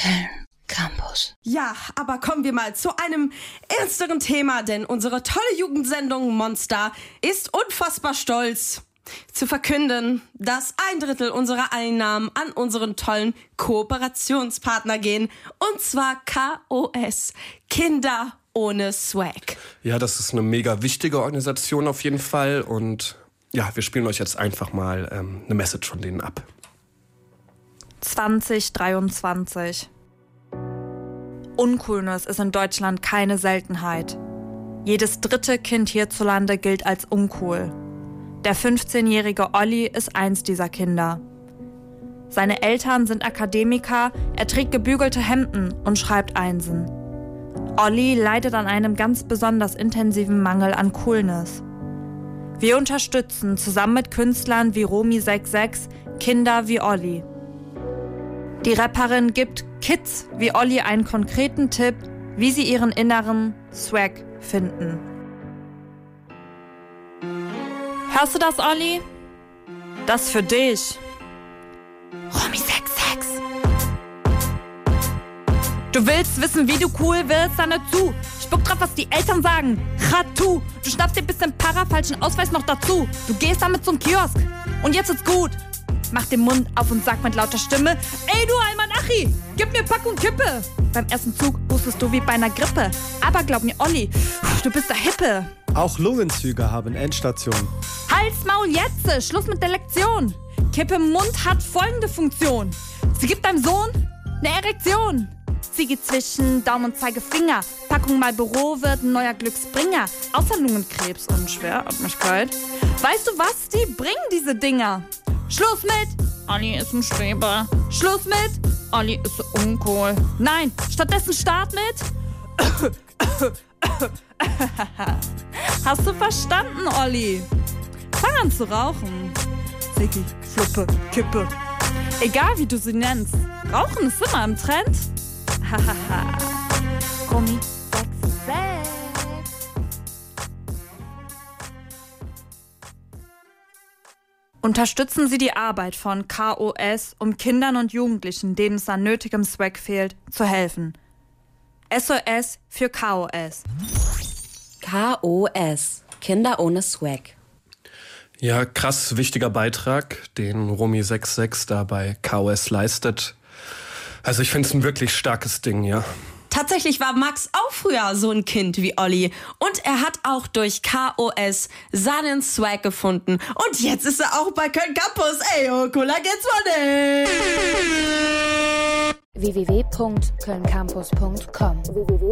Köln Campus. Ja, aber kommen wir mal zu einem ernsteren Thema, denn unsere tolle Jugendsendung Monster ist unfassbar stolz zu verkünden, dass ein Drittel unserer Einnahmen an unseren tollen Kooperationspartner gehen, und zwar KOS, Kinder ohne Swag. Ja, das ist eine mega wichtige Organisation auf jeden Fall und ja, wir spielen euch jetzt einfach mal ähm, eine Message von denen ab. 2023 Uncoolness ist in Deutschland keine Seltenheit. Jedes dritte Kind hierzulande gilt als uncool. Der 15-jährige Olli ist eins dieser Kinder. Seine Eltern sind Akademiker, er trägt gebügelte Hemden und schreibt Einsen. Olli leidet an einem ganz besonders intensiven Mangel an Coolness. Wir unterstützen zusammen mit Künstlern wie Romi66 Kinder wie Olli. Die Rapperin gibt Kids wie Olli einen konkreten Tipp, wie sie ihren inneren Swag finden. Hörst du das, Olli? Das für dich. Romy 66. Du willst wissen, wie du cool wirst? Dann hör zu. Spuck drauf, was die Eltern sagen. Ratu. Du schnappst dir ein bisschen Para, falschen Ausweis noch dazu. Du gehst damit zum Kiosk. Und jetzt ist gut. Mach den Mund auf und sag mit lauter Stimme: Ey, du Almanachi, gib mir Packung Kippe. Beim ersten Zug hustest du wie bei einer Grippe. Aber glaub mir, Olli, du bist der Hippe. Auch Lungenzüge haben Endstation. Hals, Maul, jetzt! Schluss mit der Lektion! Kippe im Mund hat folgende Funktion. Sie gibt deinem Sohn eine Erektion. Sie geht zwischen Daumen und Zeigefinger. Packung Marlboro wird ein neuer Glücksbringer. Außer Lungenkrebs und Schweratmigkeit. Weißt du was? Die bringen diese Dinger. Schluss mit! Olli ist ein Streber. Schluss mit! Olli ist uncool. Nein, stattdessen Start mit. Hast du verstanden, Olli? Fang an zu rauchen. Ziggy, Fluppe, Kippe. Egal wie du sie nennst. Rauchen ist immer im Trend. Hahaha. Gummi Unterstützen Sie die Arbeit von KOS, um Kindern und Jugendlichen, denen es an nötigem Swag fehlt, zu helfen. SOS für KOS. KOS. Kinder ohne Swag. Ja, krass wichtiger Beitrag, den Romy 66 da bei KOS leistet. Also ich finde es ein wirklich starkes Ding, ja. Tatsächlich war Max auch früher so ein Kind wie Olli. Und er hat auch durch KOS seinen Swag gefunden. Und jetzt ist er auch bei Köln Campus. Ey, oh, cooler geht's mal www.kölncampus.com www